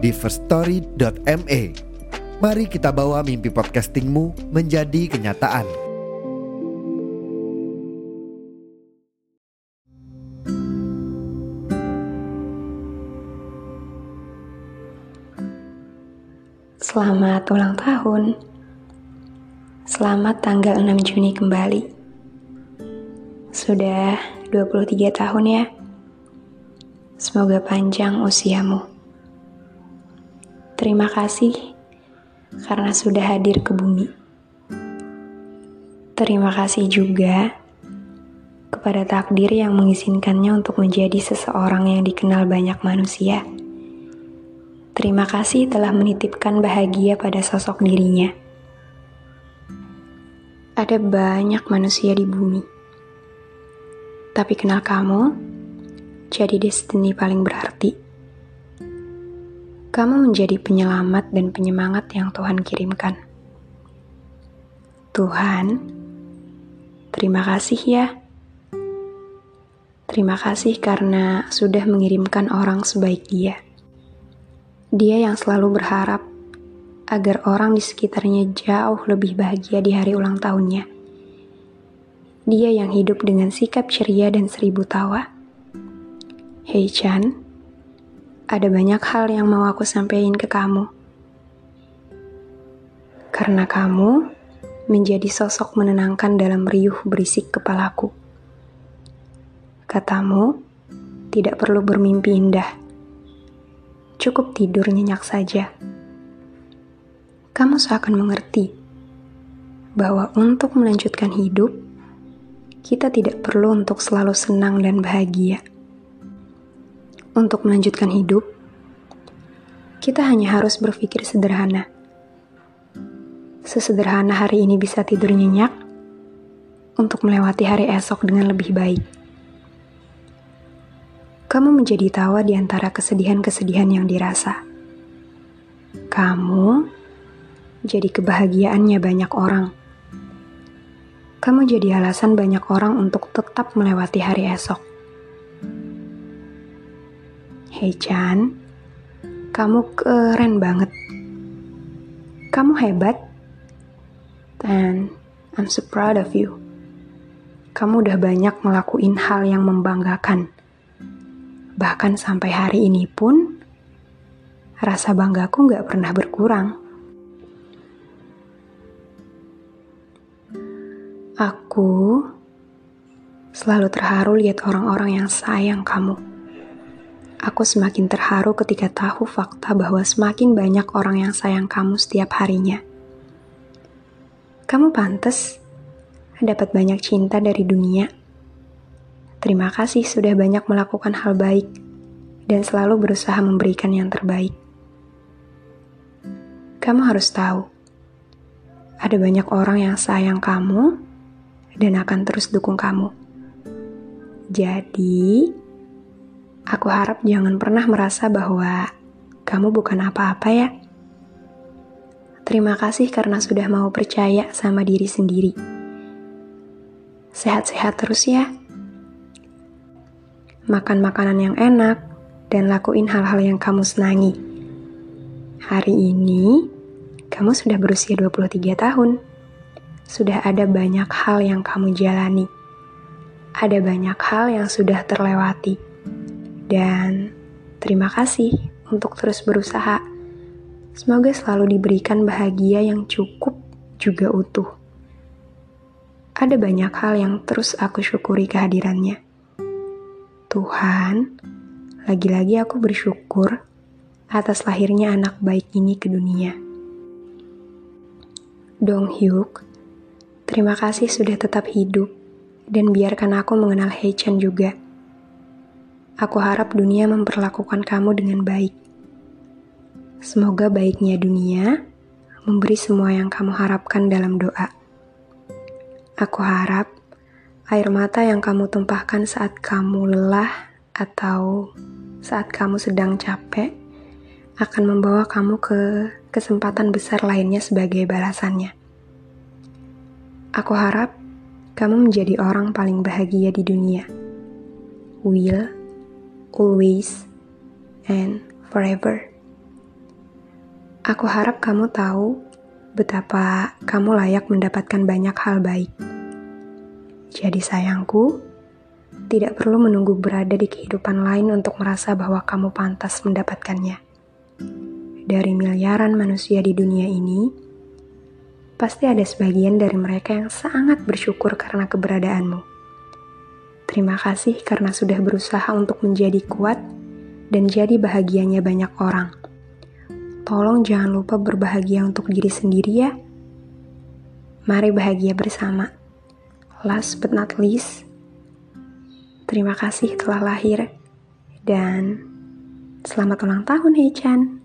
di firststory.me. Mari kita bawa mimpi podcastingmu menjadi kenyataan. Selamat ulang tahun. Selamat tanggal 6 Juni kembali. Sudah 23 tahun ya. Semoga panjang usiamu. Terima kasih karena sudah hadir ke bumi. Terima kasih juga kepada takdir yang mengizinkannya untuk menjadi seseorang yang dikenal banyak manusia. Terima kasih telah menitipkan bahagia pada sosok dirinya. Ada banyak manusia di bumi, tapi kenal kamu jadi destiny paling berarti. Kamu menjadi penyelamat dan penyemangat yang Tuhan kirimkan. Tuhan, terima kasih ya. Terima kasih karena sudah mengirimkan orang sebaik dia. Dia yang selalu berharap agar orang di sekitarnya jauh lebih bahagia di hari ulang tahunnya. Dia yang hidup dengan sikap ceria dan seribu tawa. Hei Chan, ada banyak hal yang mau aku sampaikan ke kamu. Karena kamu menjadi sosok menenangkan dalam riuh berisik kepalaku. Katamu, tidak perlu bermimpi indah cukup tidur nyenyak saja. Kamu seakan mengerti bahwa untuk melanjutkan hidup, kita tidak perlu untuk selalu senang dan bahagia. Untuk melanjutkan hidup, kita hanya harus berpikir sederhana. Sesederhana hari ini bisa tidur nyenyak untuk melewati hari esok dengan lebih baik kamu menjadi tawa di antara kesedihan-kesedihan yang dirasa. Kamu jadi kebahagiaannya banyak orang. Kamu jadi alasan banyak orang untuk tetap melewati hari esok. Hei Chan, kamu keren banget. Kamu hebat. Dan I'm so proud of you. Kamu udah banyak ngelakuin hal yang membanggakan Bahkan sampai hari ini pun, rasa banggaku gak pernah berkurang. Aku selalu terharu lihat orang-orang yang sayang kamu. Aku semakin terharu ketika tahu fakta bahwa semakin banyak orang yang sayang kamu setiap harinya. Kamu pantas dapat banyak cinta dari dunia Terima kasih sudah banyak melakukan hal baik dan selalu berusaha memberikan yang terbaik. Kamu harus tahu, ada banyak orang yang sayang kamu dan akan terus dukung kamu. Jadi, aku harap jangan pernah merasa bahwa kamu bukan apa-apa ya. Terima kasih karena sudah mau percaya sama diri sendiri. Sehat-sehat terus ya makan makanan yang enak, dan lakuin hal-hal yang kamu senangi. Hari ini, kamu sudah berusia 23 tahun. Sudah ada banyak hal yang kamu jalani. Ada banyak hal yang sudah terlewati. Dan terima kasih untuk terus berusaha. Semoga selalu diberikan bahagia yang cukup juga utuh. Ada banyak hal yang terus aku syukuri kehadirannya. Tuhan, lagi-lagi aku bersyukur atas lahirnya anak baik ini ke dunia. Dong Hyuk, terima kasih sudah tetap hidup dan biarkan aku mengenal Hechan juga. Aku harap dunia memperlakukan kamu dengan baik. Semoga baiknya dunia memberi semua yang kamu harapkan dalam doa. Aku harap air mata yang kamu tumpahkan saat kamu lelah atau saat kamu sedang capek akan membawa kamu ke kesempatan besar lainnya sebagai balasannya. Aku harap kamu menjadi orang paling bahagia di dunia. Will, always, and forever. Aku harap kamu tahu betapa kamu layak mendapatkan banyak hal baik. Jadi sayangku, tidak perlu menunggu berada di kehidupan lain untuk merasa bahwa kamu pantas mendapatkannya. Dari miliaran manusia di dunia ini, pasti ada sebagian dari mereka yang sangat bersyukur karena keberadaanmu. Terima kasih karena sudah berusaha untuk menjadi kuat dan jadi bahagianya banyak orang tolong jangan lupa berbahagia untuk diri sendiri ya. Mari bahagia bersama. Last but not least, terima kasih telah lahir dan selamat ulang tahun Hei Chan.